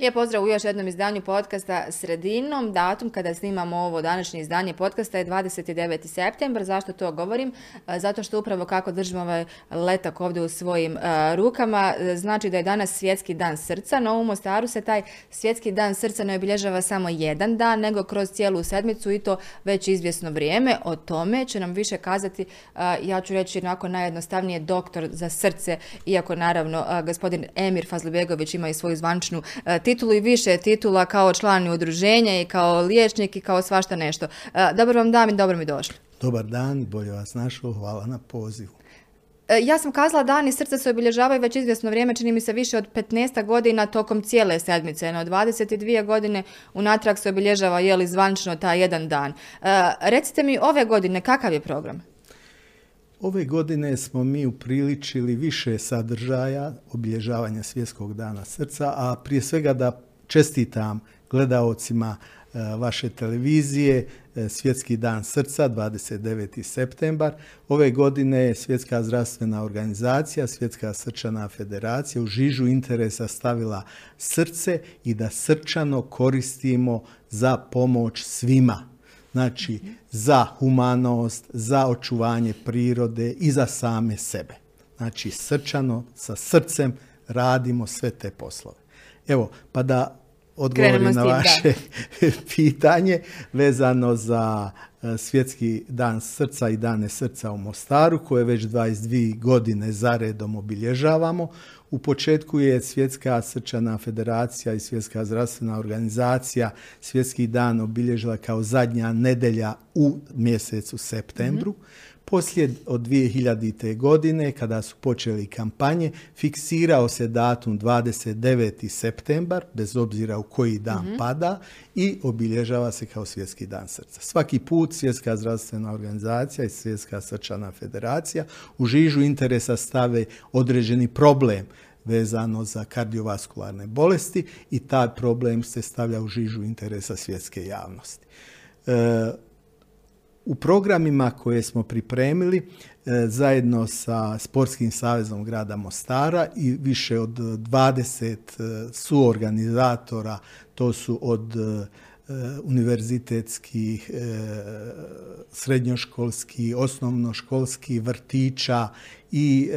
Lijep pozdrav u još jednom izdanju podcasta sredinom. Datum kada snimamo ovo današnje izdanje podcasta je 29. septembar. Zašto to govorim? E, zato što upravo kako držimo ovaj letak ovdje u svojim e, rukama, e, znači da je danas svjetski dan srca, no u Mostaru se taj svjetski dan srca ne obilježava samo jedan dan, nego kroz cijelu sedmicu i to već izvjesno vrijeme. O tome će nam više kazati, ja ću reći nakon najjednostavnije doktor za srce, iako naravno gospodin Emir Fazlibegović ima i svoju zvančnu titulu i više titula kao član udruženja i kao liječnik i kao svašta nešto. E, dobar vam dan i dobro mi došli. Dobar dan, bolje vas našao, hvala na pozivu. E, ja sam kazala dani srca se obilježavaju već izvjesno vrijeme, čini mi se više od 15 godina tokom cijele sedmice. No, 22 godine unatrag se obilježava jeli zvančno taj jedan dan. E, recite mi ove godine kakav je program? Ove godine smo mi upriličili više sadržaja obilježavanja svjetskog dana srca, a prije svega da čestitam gledaocima e, vaše televizije e, Svjetski dan srca 29. septembar. Ove godine je Svjetska zdravstvena organizacija, Svjetska srčana federacija u žižu interesa stavila srce i da srčano koristimo za pomoć svima Znači, za humanost, za očuvanje prirode i za same sebe. Znači, srčano, sa srcem radimo sve te poslove. Evo, pa da odgovorim na vaše pitanje vezano za e, svjetski dan srca i dane srca u Mostaru koje već 22 godine zaredom obilježavamo. U početku je Svjetska srčana federacija i Svjetska zdravstvena organizacija Svjetski dan obilježila kao zadnja nedelja u mjesecu septembru. Poslije od 2000. godine, kada su počeli kampanje, fiksirao se datum 29. septembar, bez obzira u koji dan mhm. pada, i obilježava se kao svjetski dan srca. Svaki put Svjetska zdravstvena organizacija i Svjetska srčana federacija u žižu interesa stave određeni problem vezano za kardiovaskularne bolesti i taj problem se stavlja u žižu interesa svjetske javnosti. E, u programima koje smo pripremili e, zajedno sa Sportskim savezom grada Mostara i više od 20 e, suorganizatora, to su od e, univerzitetskih, srednjoškolskih, osnovnoškolskih vrtića i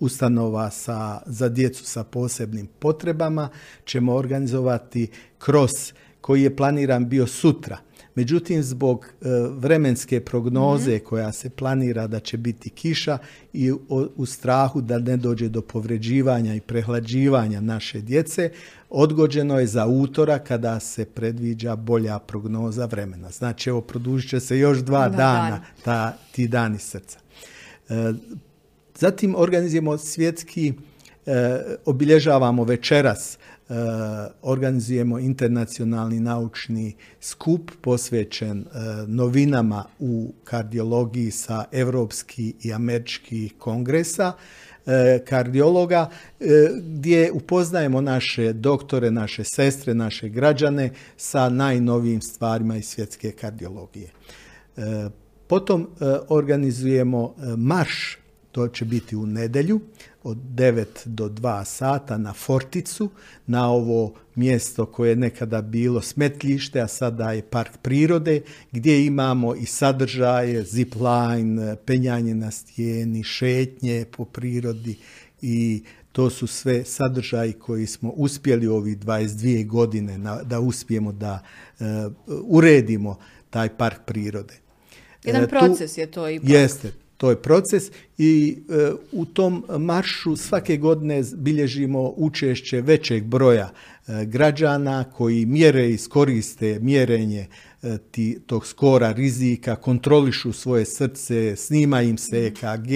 ustanova sa, za djecu sa posebnim potrebama ćemo organizovati kroz koji je planiran bio sutra Međutim, zbog e, vremenske prognoze mhm. koja se planira da će biti kiša i u strahu da ne dođe do povređivanja i prehlađivanja naše djece, odgođeno je za utora kada se predviđa bolja prognoza vremena. Znači, evo, produžit će se još dva dana ta, ti dani srca. E, zatim organizujemo svjetski, obilježavamo večeras E, organizujemo internacionalni naučni skup posvećen e, novinama u kardiologiji sa europskih i američkih kongresa kardiologa gdje upoznajemo naše doktore, naše sestre, naše građane sa najnovijim stvarima iz svjetske kardiologije. Potom organizujemo marš, to će biti u nedjelju, od 9 do 2 sata na Forticu, na ovo mjesto koje je nekada bilo smetljište, a sada je park prirode, gdje imamo i sadržaje, zipline, penjanje na stijeni, šetnje po prirodi i to su sve sadržaji koji smo uspjeli ovih 22 godine da uspijemo da e, uredimo taj park prirode. Jedan e, proces je to i Jeste, to je proces i e, u tom maršu svake godine bilježimo učešće većeg broja e, građana koji mjere iskoriste mjerenje ti, tog skora rizika, kontrolišu svoje srce, snima im se EKG,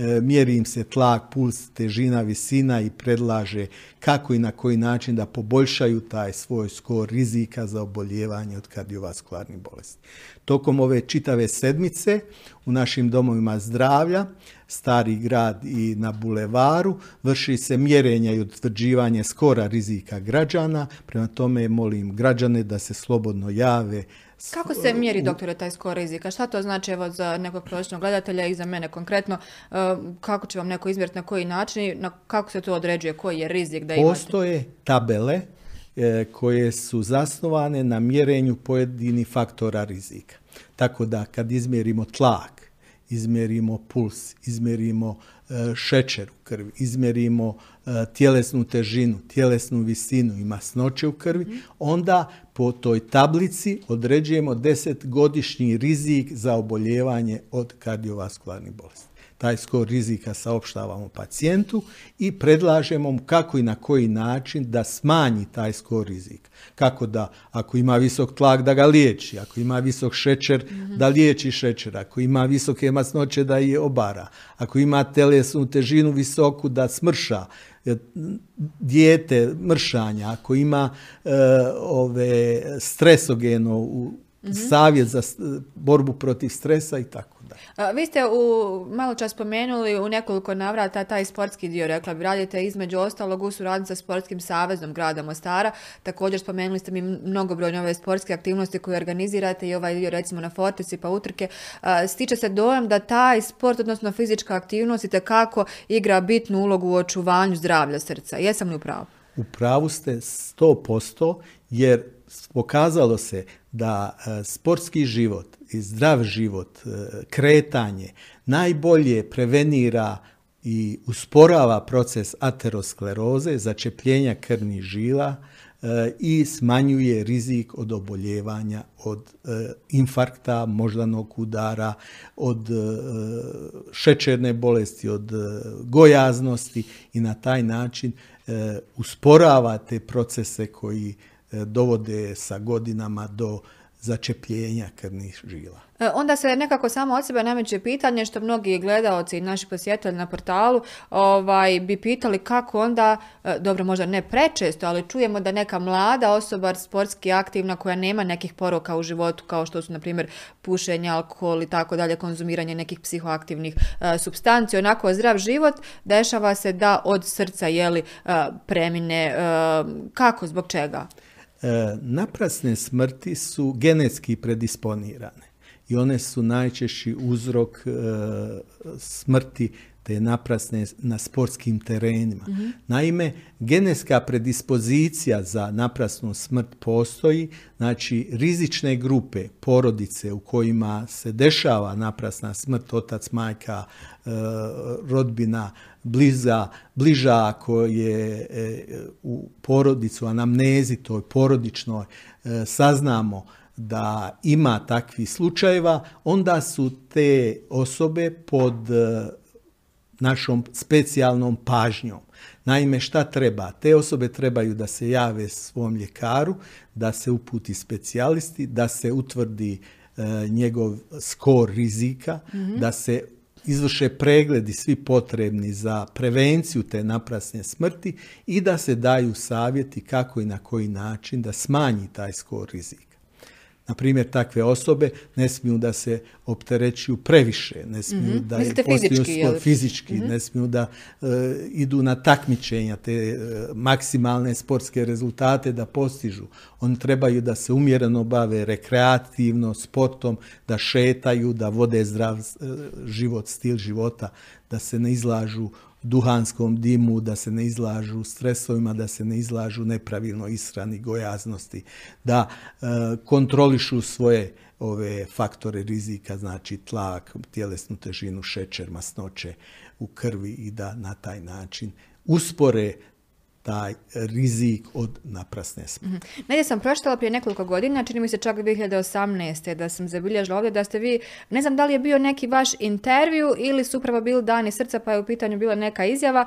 E, mjeri im se tlak, puls, težina, visina i predlaže kako i na koji način da poboljšaju taj svoj skor rizika za oboljevanje od kardiovaskularnih bolesti. Tokom ove čitave sedmice u našim domovima zdravlja, Stari grad i na bulevaru, vrši se mjerenja i utvrđivanje skora rizika građana. Prema tome molim građane da se slobodno jave Kako se mjeri, doktore, taj skor rizika? Šta to znači evo, za nekog prosječnog gledatelja i za mene konkretno? E, kako će vam neko izmjeriti, na koji način na kako se to određuje, koji je rizik da imate? Postoje tabele e, koje su zasnovane na mjerenju pojedinih faktora rizika. Tako da kad izmjerimo tlak, izmjerimo puls, izmjerimo šećer u krvi, izmjerimo tjelesnu težinu, tjelesnu visinu i masnoće u krvi, onda po toj tablici određujemo desetgodišnji rizik za oboljevanje od kardiovaskularnih bolesti. Taj skor rizika saopštavamo pacijentu i predlažemo mu kako i na koji način da smanji taj skor rizika. Kako da, ako ima visok tlak, da ga liječi, ako ima visok šećer, da liječi šećer, ako ima visoke masnoće, da je obara, ako ima telesnu težinu visoku, da smrša, dijete mršanja, ako ima e, ove stresogeno u savjet za borbu protiv stresa i tako. Vi ste u, malo čas spomenuli u nekoliko navrata taj sportski dio, rekla bi, radite između ostalog u suradnji sa Sportskim savezom grada Mostara. Također spomenuli ste mi mnogobrojne ove sportske aktivnosti koje organizirate i ovaj dio recimo na Forteci pa utrke. Stiče se dojam da taj sport, odnosno fizička aktivnost i kako igra bitnu ulogu u očuvanju zdravlja srca. Jesam li u pravu? U pravu ste 100% jer pokazalo se da e, sportski život i zdrav život, e, kretanje najbolje prevenira i usporava proces ateroskleroze, začepljenja krvnih žila e, i smanjuje rizik od oboljevanja od infarkta, moždanog udara, od šećerne bolesti, od gojaznosti i na taj način usporava te procese koji E, dovode sa godinama do začepljenja krvnih žila. E, onda se nekako samo od sebe nameće pitanje što mnogi gledaoci i naši posjetitelji na portalu ovaj, bi pitali kako onda, e, dobro možda ne prečesto, ali čujemo da neka mlada osoba sportski aktivna koja nema nekih poroka u životu kao što su na primjer pušenje, alkohol i tako dalje, konzumiranje nekih psihoaktivnih substanci, onako zdrav život, dešava se da od srca jeli premine. kako, zbog čega? E, naprasne smrti su genetski predisponirane i one su najčešći uzrok e, smrti te naprasne na sportskim terenima. Mhm. Naime, genetska predispozicija za naprasnu smrt postoji, znači rizične grupe, porodice u kojima se dešava naprasna smrt, otac, majka, e, rodbina, bliza, bliža ako je e, u porodicu, anamnezi toj porodičnoj, e, saznamo da ima takvih slučajeva, onda su te osobe pod našom specijalnom pažnjom. Naime, šta treba? Te osobe trebaju da se jave svom ljekaru, da se uputi specijalisti, da se utvrdi e, njegov skor rizika, mhm. da se izvrše pregledi svi potrebni za prevenciju te naprasne smrti i da se daju savjeti kako i na koji način da smanji taj skor rizika. Na primjer, takve osobe ne smiju da se opterećuju previše, ne smiju mm-hmm. da Mislite fizički, fizički mm-hmm. ne smiju da e, idu na takmičenja, te e, maksimalne sportske rezultate da postižu. Oni trebaju da se umjereno bave rekreativno, sportom, da šetaju, da vode zdrav e, život, stil života, da se ne izlažu duhanskom dimu, da se ne izlažu stresovima, da se ne izlažu nepravilno israni gojaznosti, da e, kontrolišu svoje ove faktore rizika, znači tlak, tjelesnu težinu, šećer, masnoće u krvi i da na taj način uspore taj rizik od naprasne smrti. mm Negdje sam pročitala prije nekoliko godina, čini mi se čak 2018. da sam zabilježila ovdje da ste vi, ne znam da li je bio neki vaš intervju ili su upravo bili dani srca pa je u pitanju bila neka izjava,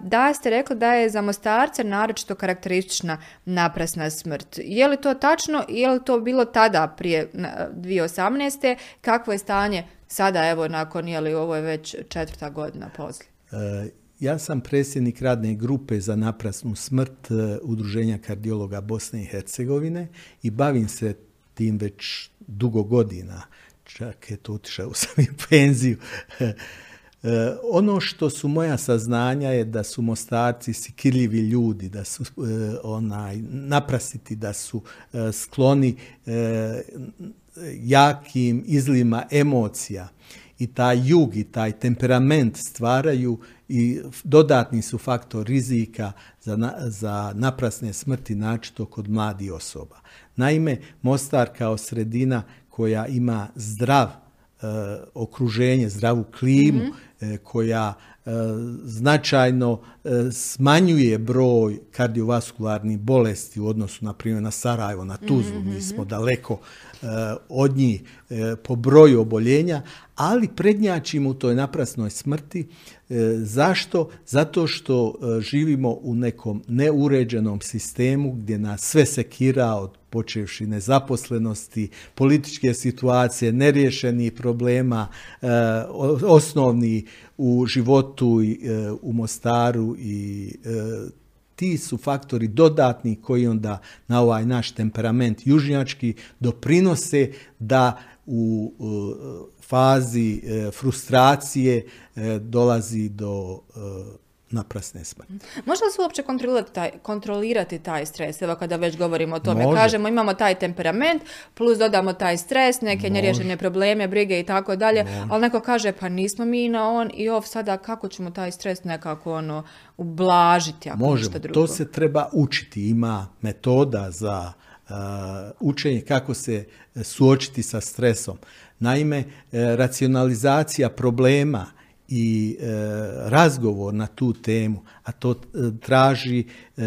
da ste rekli da je za Mostarce naročito karakteristična naprasna smrt. Je li to tačno? Je li to bilo tada prije 2018. Kakvo je stanje sada, evo, nakon, je li ovo je već četvrta godina poslije? E, ja sam predsjednik radne grupe za naprasnu smrt e, Udruženja kardiologa Bosne i Hercegovine i bavim se tim već dugo godina. Čak je to otišao sam i penziju. ono što su moja saznanja je da su mostarci sikirljivi ljudi, da su onaj naprasiti, da su skloni jakim izlima emocija i taj jug i taj temperament stvaraju i dodatni su faktor rizika za, za naprasne smrti, načito kod mladih osoba. Naime, Mostar kao sredina koja ima zdrav e, okruženje, zdravu klimu, mhm. e, koja značajno smanjuje broj kardiovaskularnih bolesti u odnosu na primjer na Sarajevo, na Tuzlu, mm mi mhm. smo daleko od njih po broju oboljenja, ali prednjačimo u toj naprasnoj smrti. Zašto? Zato što živimo u nekom neuređenom sistemu gdje nas sve sekira od počevši nezaposlenosti, političke situacije, neriješenih problema, e, osnovni u životu e, u Mostaru i e, ti su faktori dodatni koji onda na ovaj naš temperament južnjački doprinose da u fazi frustracije dolazi do naprasne smrti. Može li se uopće kontrolirati taj, kontrolirati taj stres? Evo kada već govorimo o tome, kažemo imamo taj temperament, plus dodamo taj stres, neke neriješene probleme, brige i tako dalje, ali neko kaže pa nismo mi na on i ov sada kako ćemo taj stres nekako ono ublažiti ako Možemo, drugo. to se treba učiti, ima metoda za učenje kako se suočiti sa stresom. Naime, e, racionalizacija problema i e, razgovor na tu temu, a to e, traži e,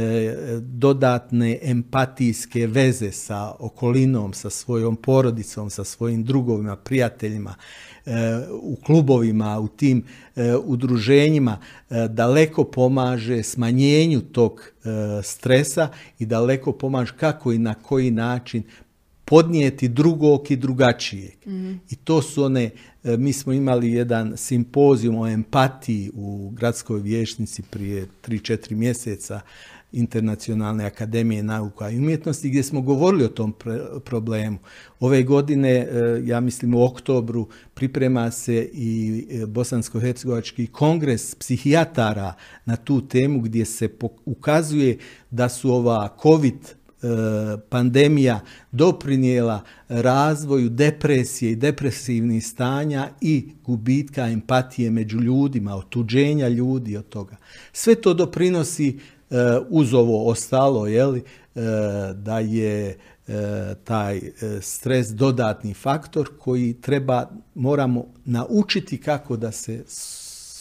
dodatne empatijske veze sa okolinom, sa svojom porodicom, sa svojim drugovima, prijateljima, u klubovima, u tim udruženjima, daleko pomaže smanjenju tog stresa i daleko pomaže kako i na koji način podnijeti drugog i drugačijeg. Mhm. I to su one E, mi smo imali jedan simpozijum o empatiji u gradskoj vješnici prije 3-4 mjeseca Internacionalne akademije nauka i umjetnosti gdje smo govorili o tom problemu. Ove godine, e, ja mislim u oktobru, priprema se i e, Bosansko-Hercegovački kongres psihijatara na tu temu gdje se ukazuje da su ova COVID pandemija doprinijela razvoju depresije i depresivnih stanja i gubitka empatije među ljudima, otuđenja ljudi od toga. Sve to doprinosi e, uz ovo ostalo, jeli, e, da je taj stres dodatni faktor koji treba, moramo naučiti kako da se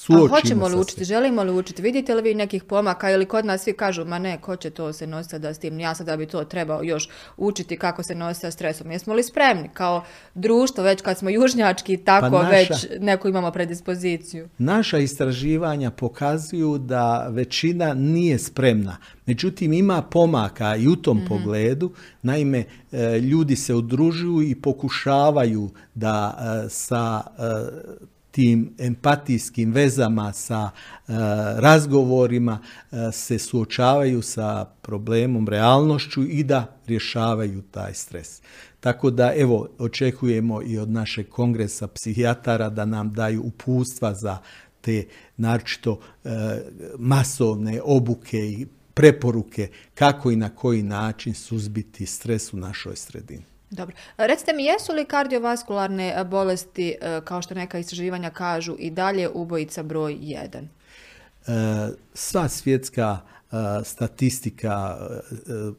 a hoćemo li učiti, želimo li učiti, vidite li vi nekih pomaka ili kod nas svi kažu, ma ne, ko će to se nositi da s tim, ja sad da bi to trebao još učiti kako se nosi sa stresom. Jesmo li spremni kao društvo, već kad smo južnjački, tako pa već neku imamo predispoziciju? Naša istraživanja pokazuju da većina nije spremna. Međutim, ima pomaka i u tom mhm. pogledu. Naime, e, ljudi se udružuju i pokušavaju da e, sa e, tim empatijskim vezama, sa e, razgovorima e, se suočavaju sa problemom, realnošću i da rješavaju taj stres. Tako da evo očekujemo i od našeg kongresa psihijatara da nam daju upustva za te naročito e, masovne obuke i preporuke kako i na koji način suzbiti stres u našoj sredini. Dobro. Recite mi, jesu li kardiovaskularne e, bolesti, e, kao što neka istraživanja kažu, i dalje ubojica broj 1? E, sva svjetska statistika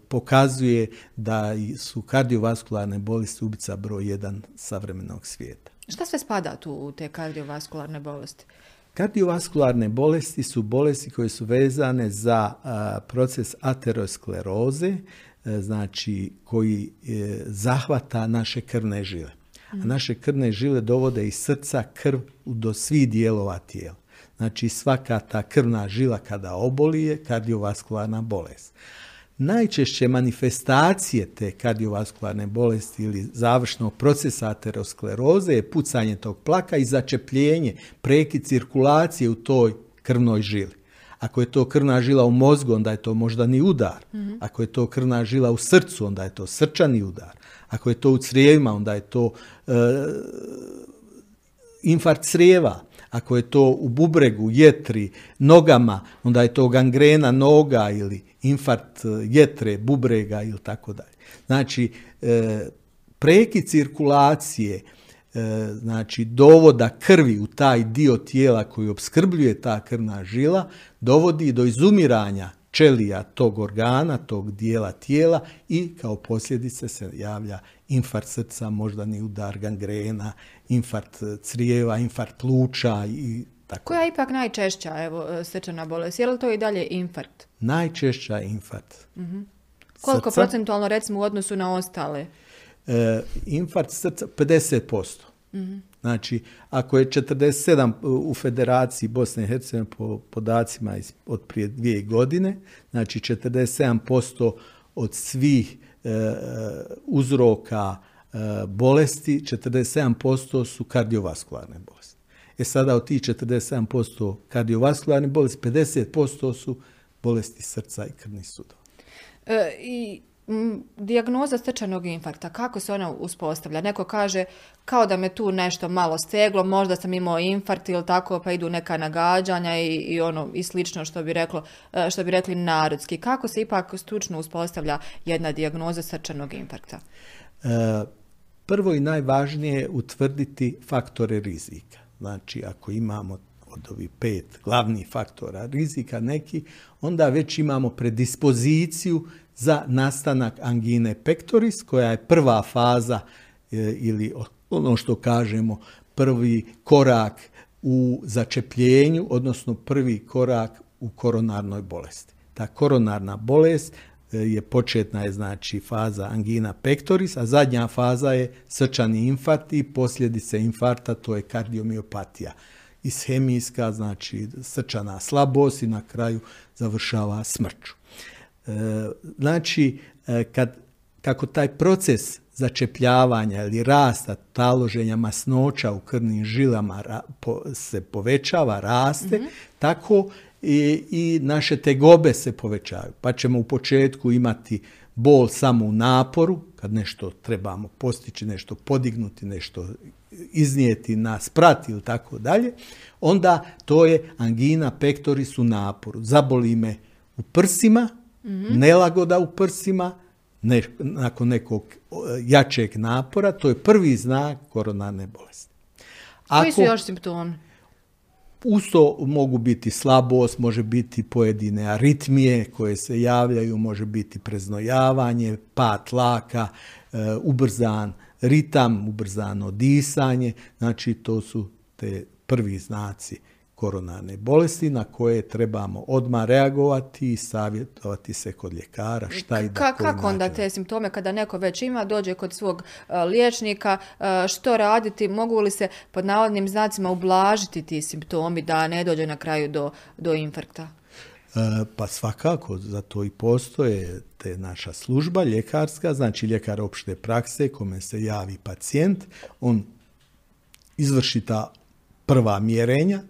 pokazuje da su kardiovaskularne bolesti ubica broj 1 savremenog svijeta. Šta sve spada tu u te kardiovaskularne bolesti? Kardiovaskularne bolesti su bolesti koje su vezane za proces ateroskleroze, znači koji e, zahvata naše krvne žile. A mm. naše krvne žile dovode iz srca krv do svih dijelova tijela. Znači svaka ta krvna žila kada oboli je kardiovaskularna bolest. Najčešće manifestacije te kardiovaskularne bolesti ili završnog procesa ateroskleroze je pucanje tog plaka i začepljenje, prekid cirkulacije u toj krvnoj žili. Ako je to krvna žila u mozgu, onda je to moždani udar. Mhm. Ako je to krvna žila u srcu, onda je to srčani udar. Ako je to u crijevima, onda je to e, infarkt crijeva. Ako je to u bubregu, jetri, nogama, onda je to gangrena noga ili infarkt jetre, bubrega ili tako dalje. Znači, e, preki cirkulacije, e, znači dovoda krvi u taj dio tijela koji opskrbljuje ta krvna žila, dovodi do izumiranja čelija tog organa, tog dijela tijela i kao posljedice se javlja infarkt srca, moždani udar, gangrena, infarkt crijeva, infarkt pluća i tako. Koja je ipak najčešća evo, srčana bolest? Je li to i dalje infarkt? Najčešća je infarkt. uh Koliko procentualno recimo u odnosu na ostale? E, infarkt srca 50%. uh Znači, ako je 47 u Federaciji Bosne i Hercegovine po podacima od prije dvije godine, znači 47% od svih e, uzroka e, bolesti, 47% su kardiovaskularne bolesti. E sada od tih 47% kardiovaskularne bolesti, 50% su bolesti srca i krvnih sudova. E, I Dijagnoza srčanog infarkta, kako se ona uspostavlja? Neko kaže kao da me tu nešto malo steglo, možda sam imao infarkt ili tako, pa idu neka nagađanja i, i ono i slično što bi, reklo, e, što bi rekli narodski. Kako se ipak stručno uspostavlja jedna dijagnoza srčanog infarkta? E, prvo i najvažnije je utvrditi faktore rizika. Znači, ako imamo od ovih pet glavnih faktora rizika neki, onda već imamo predispoziciju za nastanak angine pectoris, koja je prva faza e, ili ono što kažemo prvi korak u začepljenju, odnosno prvi korak u koronarnoj bolesti. Ta koronarna bolest e, je početna je znači faza angina pectoris, a zadnja faza je srčani infarkt i posljedice infarta, to je kardiomiopatija. Ishemijska, znači srčana slabost i na kraju završava smrću. Znači, e, kad, kako taj proces začepljavanja ili rasta taloženja masnoća u krvnim žilama se povećava, raste, mhm. tako i, i naše tegobe se povećavaju. Pa ćemo u početku imati bol samo u naporu, kad nešto trebamo postići, nešto podignuti, nešto iznijeti na sprat ili tako dalje, onda to je angina pectoris u naporu. Zaboli me u prsima, mm nelagoda u prsima, nakon nekog jačeg napora, to je prvi znak koronarne bolesti. Koji su još simptomi? Usto mogu biti slabost, može biti pojedine aritmije koje se javljaju, može biti preznojavanje, pat laka, e, ubrzan ritam, ubrzano disanje, znači to su te prvi znaci koronarne bolesti na koje trebamo odmah reagovati i savjetovati se kod ljekara šta i da Kako onda te simptome kada neko već ima, dođe kod svog e, liječnika, e, što raditi, mogu li se pod navodnim znacima ublažiti ti simptomi da ne dođe na kraju do, do infarkta? E, pa svakako, zato i postoje te naša služba ljekarska, znači ljekar opšte prakse kome se javi pacijent, on izvrši ta prva mjerenja,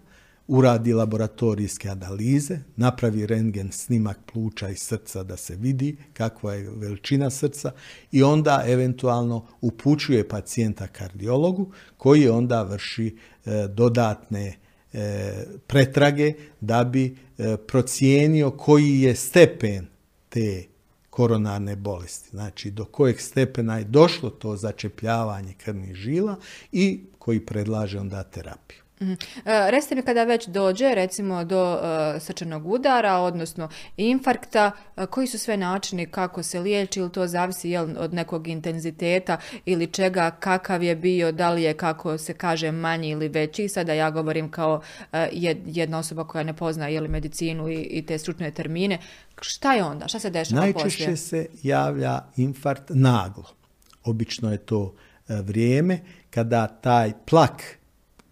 uradi laboratorijske analize, napravi rengen snimak pluća i srca da se vidi kakva je veličina srca i onda eventualno upućuje pacijenta kardiologu koji onda vrši e, dodatne e, pretrage da bi e, procijenio koji je stepen te koronarne bolesti. Znači do kojeg stepena je došlo to začepljavanje krvnih žila i koji predlaže onda terapiju. Mm. Recite mi kada već dođe recimo do uh, srčanog udara, odnosno infarkta, e, koji su sve načini kako se liječi ili to zavisi jel, od nekog intenziteta ili čega, kakav je bio, da li je kako se kaže manji ili veći. Sada ja govorim kao jedna osoba koja ne pozna jel, medicinu i, i te stručne termine. Šta je onda? Šta se dešava Najčešće se javlja infarkt naglo. Obično je to vrijeme kada taj plak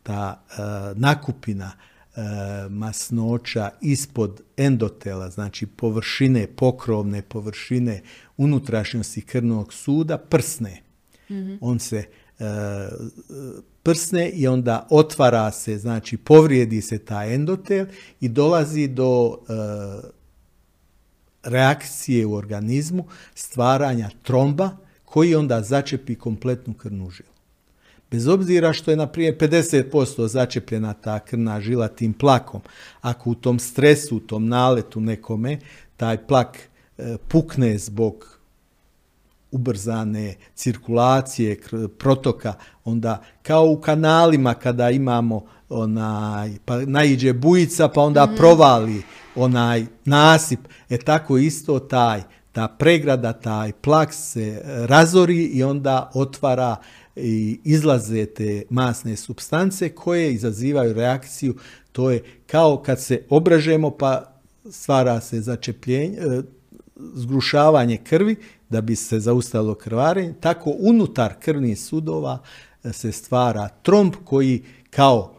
ta e, nakupina e, masnoća ispod endotela, znači površine, pokrovne površine unutrašnjosti krvnog suda, prsne. Mhm. On se e, prsne i onda otvara se, znači povrijedi se taj endotel i dolazi do reakcije u organizmu stvaranja tromba koji onda začepi kompletnu krvnu žilu. Bez obzira što je, na primjer, 50% začepljena ta krvna žila tim plakom, ako u tom stresu, u tom naletu nekome, taj plak e, pukne zbog ubrzane cirkulacije, protoka, onda kao u kanalima kada imamo onaj, pa naiđe bujica pa onda mhm. provali onaj nasip, e tako isto taj, ta pregrada, taj plak se razori i onda otvara i izlaze te masne substance koje izazivaju reakciju, to je kao kad se obražemo pa stvara se začepljenje, e, zgrušavanje krvi da bi se zaustavilo krvarenje, tako unutar krvnih sudova e, se stvara tromb koji kao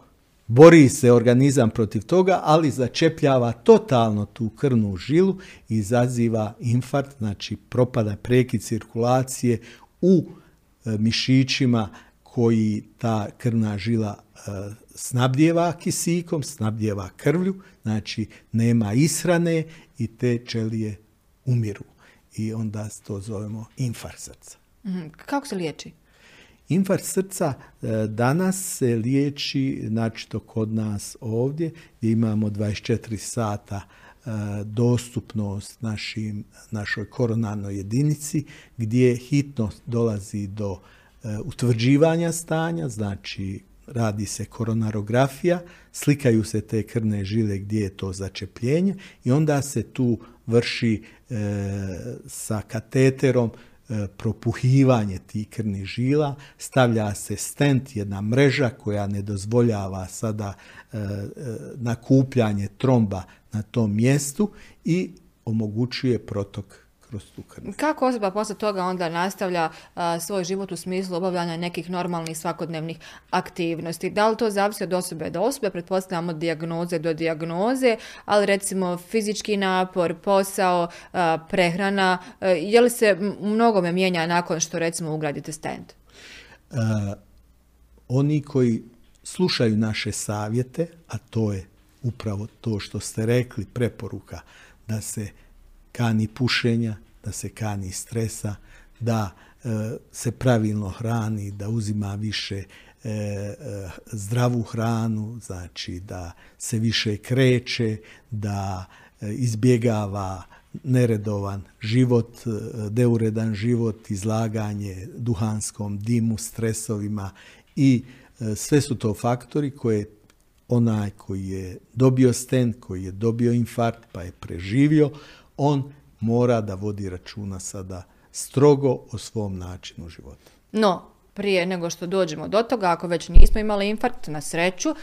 bori se organizam protiv toga, ali začepljava totalno tu krvnu žilu i izaziva infarkt, znači propada prekid cirkulacije u mišićima koji ta krvna žila e, snabdjeva kisikom, snabdjeva krvlju, znači nema ishrane i te čelije umiru i onda to zovemo infarkt srca. Mhm. Kako se liječi? Infarkt srca e, danas se liječi, znači to kod nas ovdje, gdje imamo 24 sata e, dostupnost našim, našoj koronarnoj jedinici, gdje hitno dolazi do e, utvrđivanja stanja, znači radi se koronarografija, slikaju se te krvne žile gdje je to začepljenje i onda se tu vrši e, sa kateterom e, propuhivanje tih krvnih žila, stavlja se stent, jedna mreža koja ne dozvoljava sada e, nakupljanje tromba na tom mjestu i omogućuje protok kako osoba poslije toga onda nastavlja svoj život u smislu obavljanja nekih normalnih svakodnevnih aktivnosti? Da li to zavisi od osobe do osobe? Pretpostavljamo od dijagnoze do dijagnoze, ali recimo fizički napor, posao, prehrana, je li se mnogome mijenja nakon što recimo ugradite stent? oni koji slušaju naše savjete, a to je upravo to što ste rekli, preporuka da se kani pušenja, da se kani stresa, da e, se pravilno hrani, da uzima više e, e, zdravu hranu, znači da se više kreće, da izbjegava neredovan život, deuredan život, izlaganje duhanskom dimu, stresovima i sve su to faktori koje onaj koji je dobio stent, koji je dobio infarkt pa je preživio, on mora da vodi računa sada strogo o svom načinu života. No, prije nego što dođemo do toga, ako već nismo imali infarkt na sreću,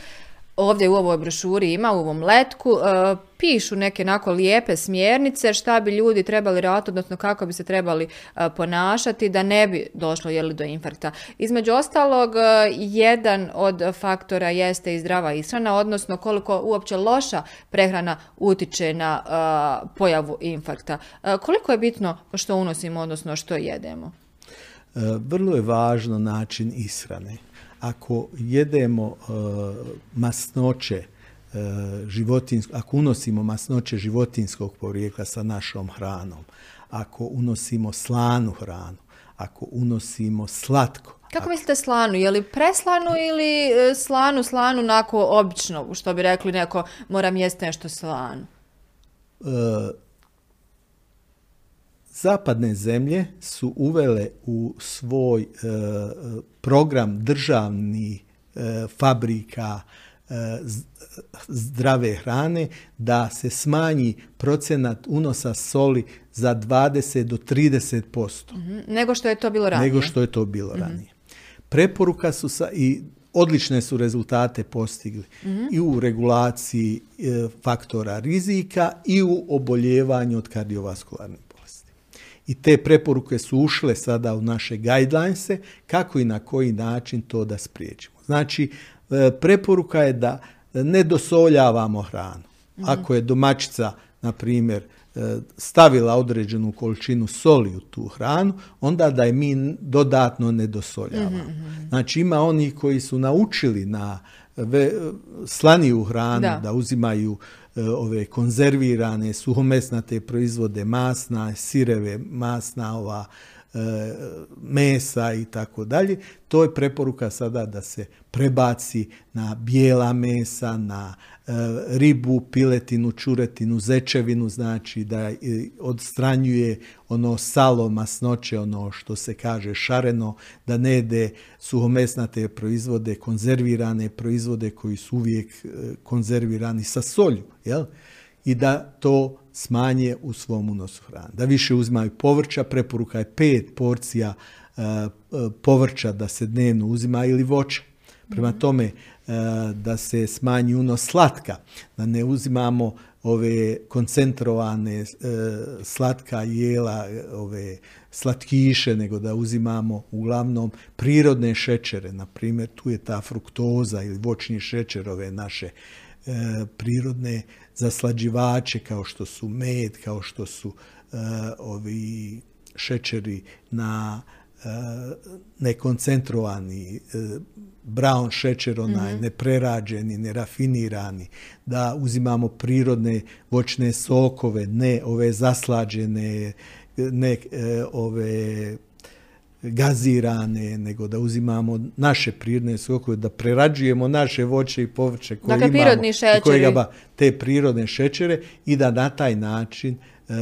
ovdje u ovoj brošuri ima, u ovom letku, e, pišu neke nako lijepe smjernice šta bi ljudi trebali raditi, odnosno kako bi se trebali e, ponašati da ne bi došlo jeli, do infarkta. Između ostalog, e, jedan od faktora jeste i zdrava ishrana, odnosno koliko uopće loša prehrana utiče na pojavu infarkta. koliko je bitno što unosimo, odnosno što jedemo? Vrlo je važno način ishrane ako jedemo uh, masnoće uh, životinsko, ako unosimo masnoće životinskog porijekla sa našom hranom, ako unosimo slanu hranu, ako unosimo slatko. Kako mislite slanu? Je li preslanu ili uh, slanu, slanu onako obično, što bi rekli neko, moram jesti nešto slanu? Zapadne zemlje su uvele u svoj e, program državni e, fabrika e, zdrave hrane da se smanji procenat unosa soli za 20 do 30%. mm Nego što je to bilo ranije. Nego što je to bilo mm ranije. Preporuka su sa, i odlične su rezultate postigli mhm. i u regulaciji faktora rizika i u oboljevanju od kardiovaskularnih i te preporuke su ušle sada u naše guidelinese kako i na koji način to da spriječimo. Znači, e, preporuka je da ne dosoljavamo hranu. Mhm. Ako je domaćica, na primjer, e, stavila određenu količinu soli u tu hranu, onda da je mi dodatno ne dosoljavamo. Mhm, mhm, znači, ima oni koji su naučili na slaniju hranu, da uzimaju E, ove konzervirane suhomesnate proizvode, masna, sireve, masna ova mesa i tako dalje. To je preporuka sada da se prebaci na bijela mesa, na e, ribu, piletinu, čuretinu, zečevinu, znači da odstranjuje ono salo, masnoće, ono što se kaže šareno, da ne jede suhomesnate proizvode, konzervirane proizvode koji su uvijek e, konzervirani sa solju, jel? I da to smanje u svom unosu hrane. Da više uzimaju povrća, preporuka je pet porcija e, povrća da se dnevno uzima ili voća. Prema mhm. tome, da se smanji unos slatka, da ne uzimamo ove koncentrovane e, slatka jela, ove slatkiše, nego da uzimamo uglavnom prirodne šećere. Na primjer, tu je ta fruktoza ili voćni šećer, ove naše e, prirodne zaslađivače kao što su med, kao što su e, ovi šećeri na nekoncentrovani brown šećer, onaj mm neprerađeni, nerafinirani, da uzimamo prirodne voćne sokove, ne ove zaslađene, ne e, ove gazirane, nego da uzimamo naše prirodne sokove, da prerađujemo naše voće i povrće koje dakle, imamo, te prirodne šećere i da na taj način e,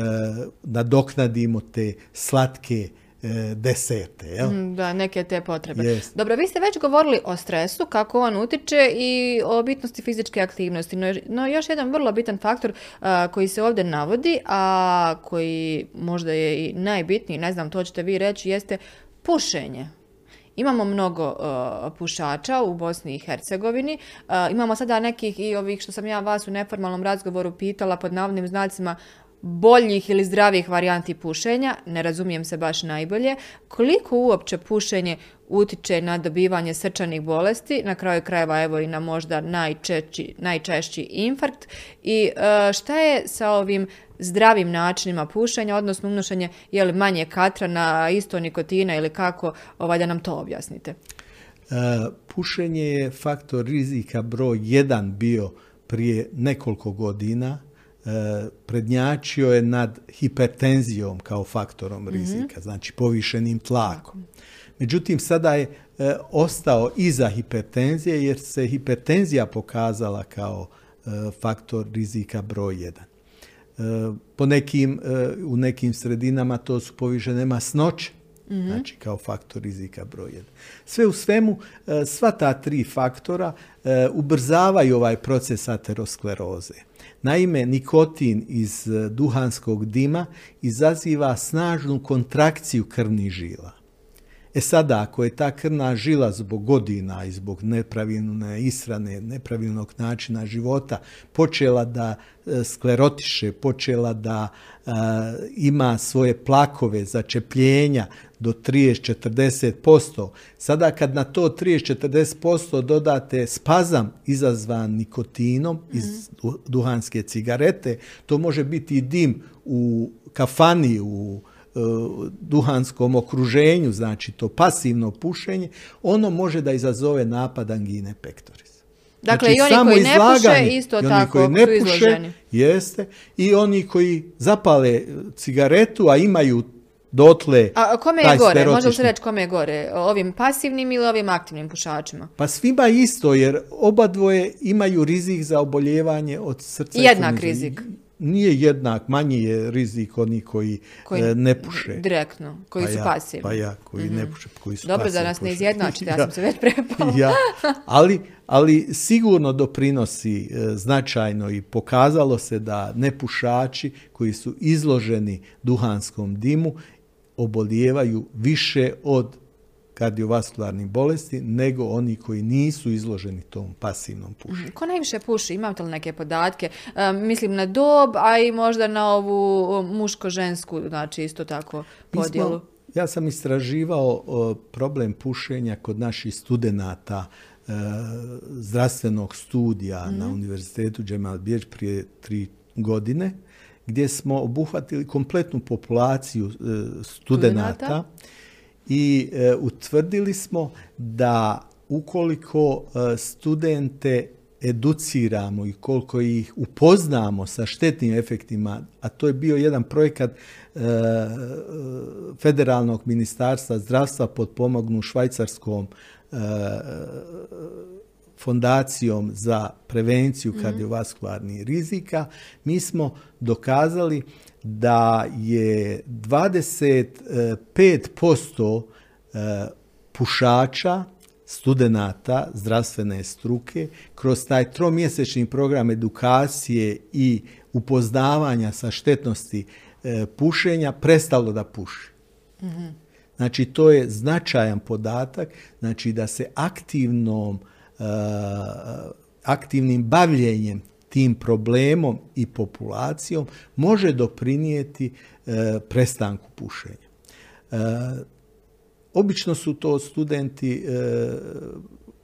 nadoknadimo te slatke E, desete. Jel? Mm, da, neke te potrebe. Dobro, vi ste već govorili o stresu, kako on utiče i o bitnosti fizičke aktivnosti. No, još jedan vrlo bitan faktor koji se ovdje navodi, a koji možda je i najbitniji, ne znam, to ćete vi reći, jeste pušenje. Imamo mnogo pušača u Bosni i Hercegovini. imamo sada nekih i ovih što sam ja vas u neformalnom razgovoru pitala pod navodnim znacima boljih ili zdravih varijanti pušenja, ne razumijem se baš najbolje, koliko uopće pušenje utiče na dobivanje srčanih bolesti, na kraju krajeva evo i na možda najčešći, najčešći infarkt i e, šta je sa ovim zdravim načinima pušenja, odnosno unošenje je li manje katra na isto nikotina ili kako, ovaj, da nam to objasnite. E, pušenje je faktor rizika broj jedan bio prije nekoliko godina E, prednjačio je nad hipertenzijom kao faktorom mhm. rizika, znači povišenim tlakom. Međutim, sada je e, ostao iza hipertenzije jer se hipertenzija pokazala kao e, faktor rizika broj 1. Po nekim, u nekim sredinama to su povišene masnoće, mhm. znači kao faktor rizika broj 1. Sve u svemu, sva ta tri faktora ubrzavaju ovaj proces ateroskleroze. Naime, nikotin iz e, duhanskog dima izaziva snažnu kontrakciju krvnih žila. E sada, ako je ta krvna žila zbog godina i zbog nepravilne ishrane, nepravilnog načina života počela da e, sklerotiše, počela da e, ima svoje plakove, začepljenja do 30-40%, sada kad na to 30-40% dodate spazam izazvan nikotinom iz mhm. duhanske cigarete, to može biti i dim u kafani, u duhanskom okruženju, znači to pasivno pušenje, ono može da izazove napad angine pectoris. Dakle, znači, i oni koji ne puše, isto tako koji ne su izloženi. Jeste. I oni koji zapale cigaretu, a imaju dotle... A kome je gore? Možemo se reći kome je gore? Ovim pasivnim ili ovim aktivnim pušačima? Pa svima isto, jer oba dvoje imaju rizik za oboljevanje od srca. Jednak rizik nije jednak, manji je rizik oni koji, e, ne puše. Direktno, koji pa su pasivni. Pa ja, koji ne mhm. puše, koji su Dobro da nas ne izjednačite, ja, sam se već prepala. ja, ali, ali sigurno doprinosi e, značajno i pokazalo se da nepušači koji su izloženi duhanskom dimu obolijevaju više od kardiovaskularnih bolesti nego oni koji nisu izloženi tom pasivnom pušenju. Ko najviše puši? Imate li neke podatke? E, mislim na dob, a i možda na ovu muško-žensku, znači isto tako podjelu. ja sam istraživao problem pušenja kod naših studenata e, zdravstvenog studija na mhm. Univerzitetu Džemal Bijeć prije tri godine gdje smo obuhvatili kompletnu populaciju e, studenata i e, utvrdili smo da ukoliko e, studente educiramo i koliko ih upoznamo sa štetnim efektima, a to je bio jedan projekat e, Federalnog ministarstva zdravstva pod pomognu švajcarskom e, fondacijom za prevenciju mhm. kardiovaskularnih rizika, mi smo dokazali da je 25% e, pušača studenata zdravstvene struke kroz taj tromjesečni program edukacije i upoznavanja sa štetnosti e, pušenja prestalo da puši. Mhm. Znači to je značajan podatak, znači da se aktivnom e, aktivnim bavljenjem tim problemom i populacijom može doprinijeti e, prestanku pušenja. Obično su to studenti e,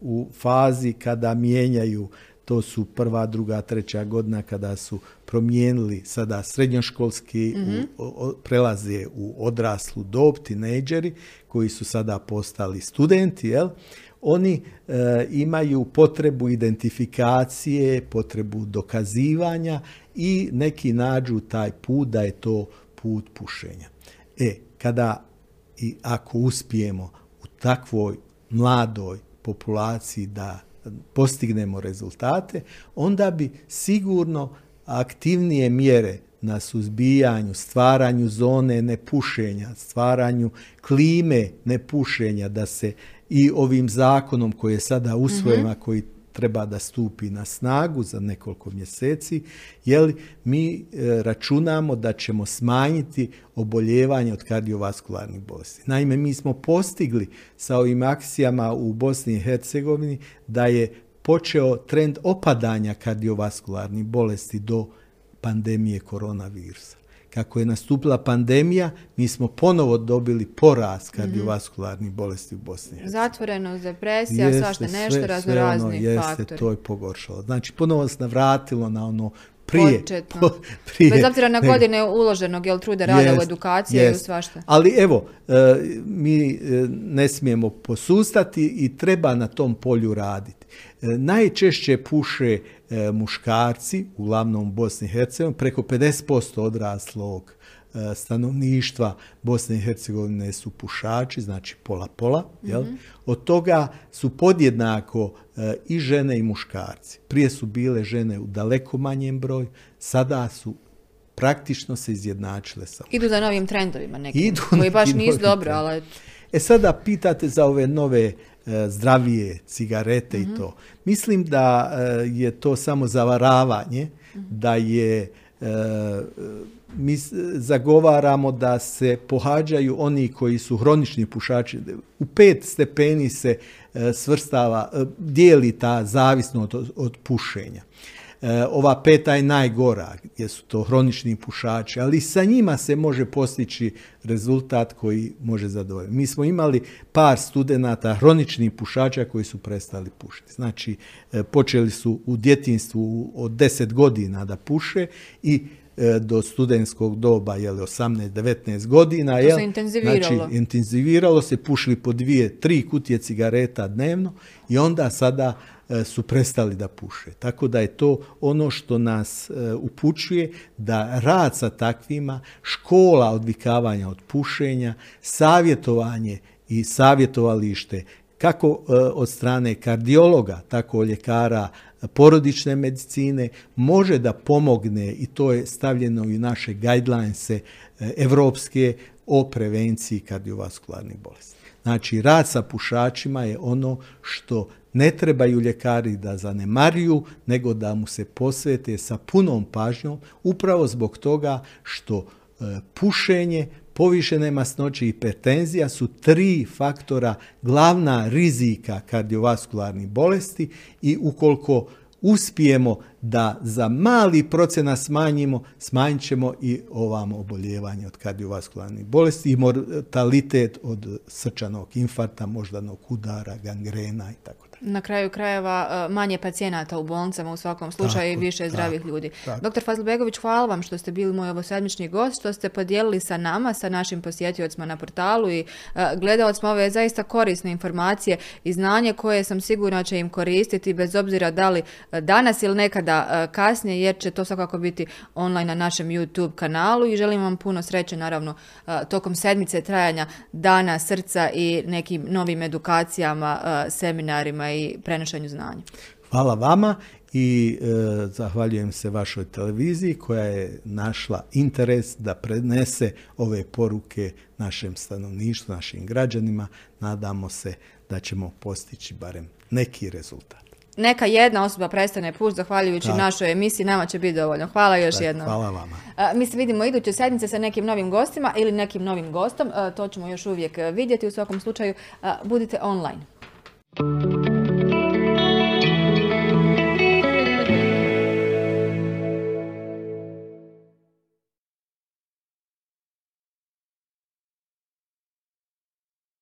u fazi kada mijenjaju, to su prva, druga, treća godina kada su promijenili sada srednjoškolski, mm prelaze u odraslu dob, tinejdžeri koji su sada postali studenti, jel? Oni e, imaju potrebu identifikacije, potrebu dokazivanja i neki nađu taj put da je to put pušenja. E, kada i ako uspijemo u takvoj mladoj populaciji da postignemo rezultate, onda bi sigurno aktivnije mjere na suzbijanju, stvaranju zone nepušenja, stvaranju klime nepušenja, da se i ovim zakonom koji je sada usvojen, mm koji treba da stupi na snagu za nekoliko mjeseci, jer mi e, računamo da ćemo smanjiti oboljevanje od kardiovaskularnih bolesti. Naime, mi smo postigli sa ovim akcijama u Bosni i Hercegovini da je počeo trend opadanja kardiovaskularnih bolesti do pandemije koronavirusa kako je nastupila pandemija, mi smo ponovo dobili porast kardiovaskularnih bolesti u Bosni. Zatvorenost, depresija, svašta nešto, raznorazni ono, faktori. to je pogoršalo. Znači, ponovo se navratilo na ono prije. Po, prije Bez obzira na godine uloženog jel, truda rada u edukaciji i u svašta. Ali evo, e, mi e, ne smijemo posustati i treba na tom polju raditi. E, najčešće puše E, muškarci, uglavnom u Bosni i Hercegovini, preko 50% odraslog e, stanovništva Bosne i Hercegovine su pušači, znači pola-pola. Jel? Mhm. Od toga su podjednako e, i žene i muškarci. Prije su bile žene u daleko manjem broju, sada su praktično se izjednačile sa Idu za novim trendovima nekim, Idu koji baš nisu dobro, ali... E sada pitate za ove nove zdravije cigarete i mhm. to. Mislim da e, je to samo zavaravanje, mhm. da je e, mi zagovaramo da se pohađaju oni koji su hronični pušači. U pet stepeni se svrstava, dijeli ta zavisnost od pušenja. E, ova peta je najgora, jer su to hronični pušači, ali sa njima se može postići rezultat koji može zadovoljiti. Mi smo imali par studenata hroničnih pušača koji su prestali pušiti. Znači, e, počeli su u djetinstvu od 10 godina da puše i e, do studentskog doba, je 18-19 godina. To se intenziviralo. Znači, intenziviralo se, pušili po dvije, tri kutije cigareta dnevno i onda sada su prestali da puše. Tako da je to ono što nas e, upućuje da rad sa takvima, škola odvikavanja od pušenja, savjetovanje i savjetovalište kako e, od strane kardiologa, tako ljekara porodične medicine može da pomogne i to je stavljeno i u naše guidelinese evropske o prevenciji kardiovaskularnih bolesti. Znači, rad sa pušačima je ono što ne trebaju ljekari da zanemaruju, nego da mu se posvete sa punom pažnjom, upravo zbog toga što e, pušenje, povišene masnoće i hipertenzija su tri faktora glavna rizika kardiovaskularnih bolesti i ukoliko uspijemo da za mali procena smanjimo, smanjit ćemo i ovam oboljevanje od kardiovaskularnih bolesti i mortalitet od srčanog infarta, moždanog udara, gangrena i tako Na kraju krajeva manje pacijenata u bolnicama u svakom slučaju i više zdravih ljudi. Tako. Doktor Fazlbegović, hvala vam što ste bili moj ovosedmični gost, što ste podijelili sa nama, sa našim posjetiocima na portalu i gledaocima ove zaista korisne informacije i znanje koje sam sigurna će im koristiti bez obzira da li danas ili nekada kasnije jer će to svakako biti online na našem YouTube kanalu i želim vam puno sreće naravno tokom sedmice trajanja dana srca i nekim novim edukacijama, seminarima i prenošenju znanja. Hvala vama i e, zahvaljujem se vašoj televiziji koja je našla interes da prenese ove poruke našem stanovništvu, našim građanima. Nadamo se da ćemo postići barem neki rezultat. Neka jedna osoba prestane puš zahvaljujući našoj emisiji, nama će biti dovoljno. Hvala još jednom. Hvala vama. mi se vidimo iduće sedmice sa nekim novim gostima ili nekim novim gostom. to ćemo još uvijek vidjeti. U svakom slučaju budite online. Música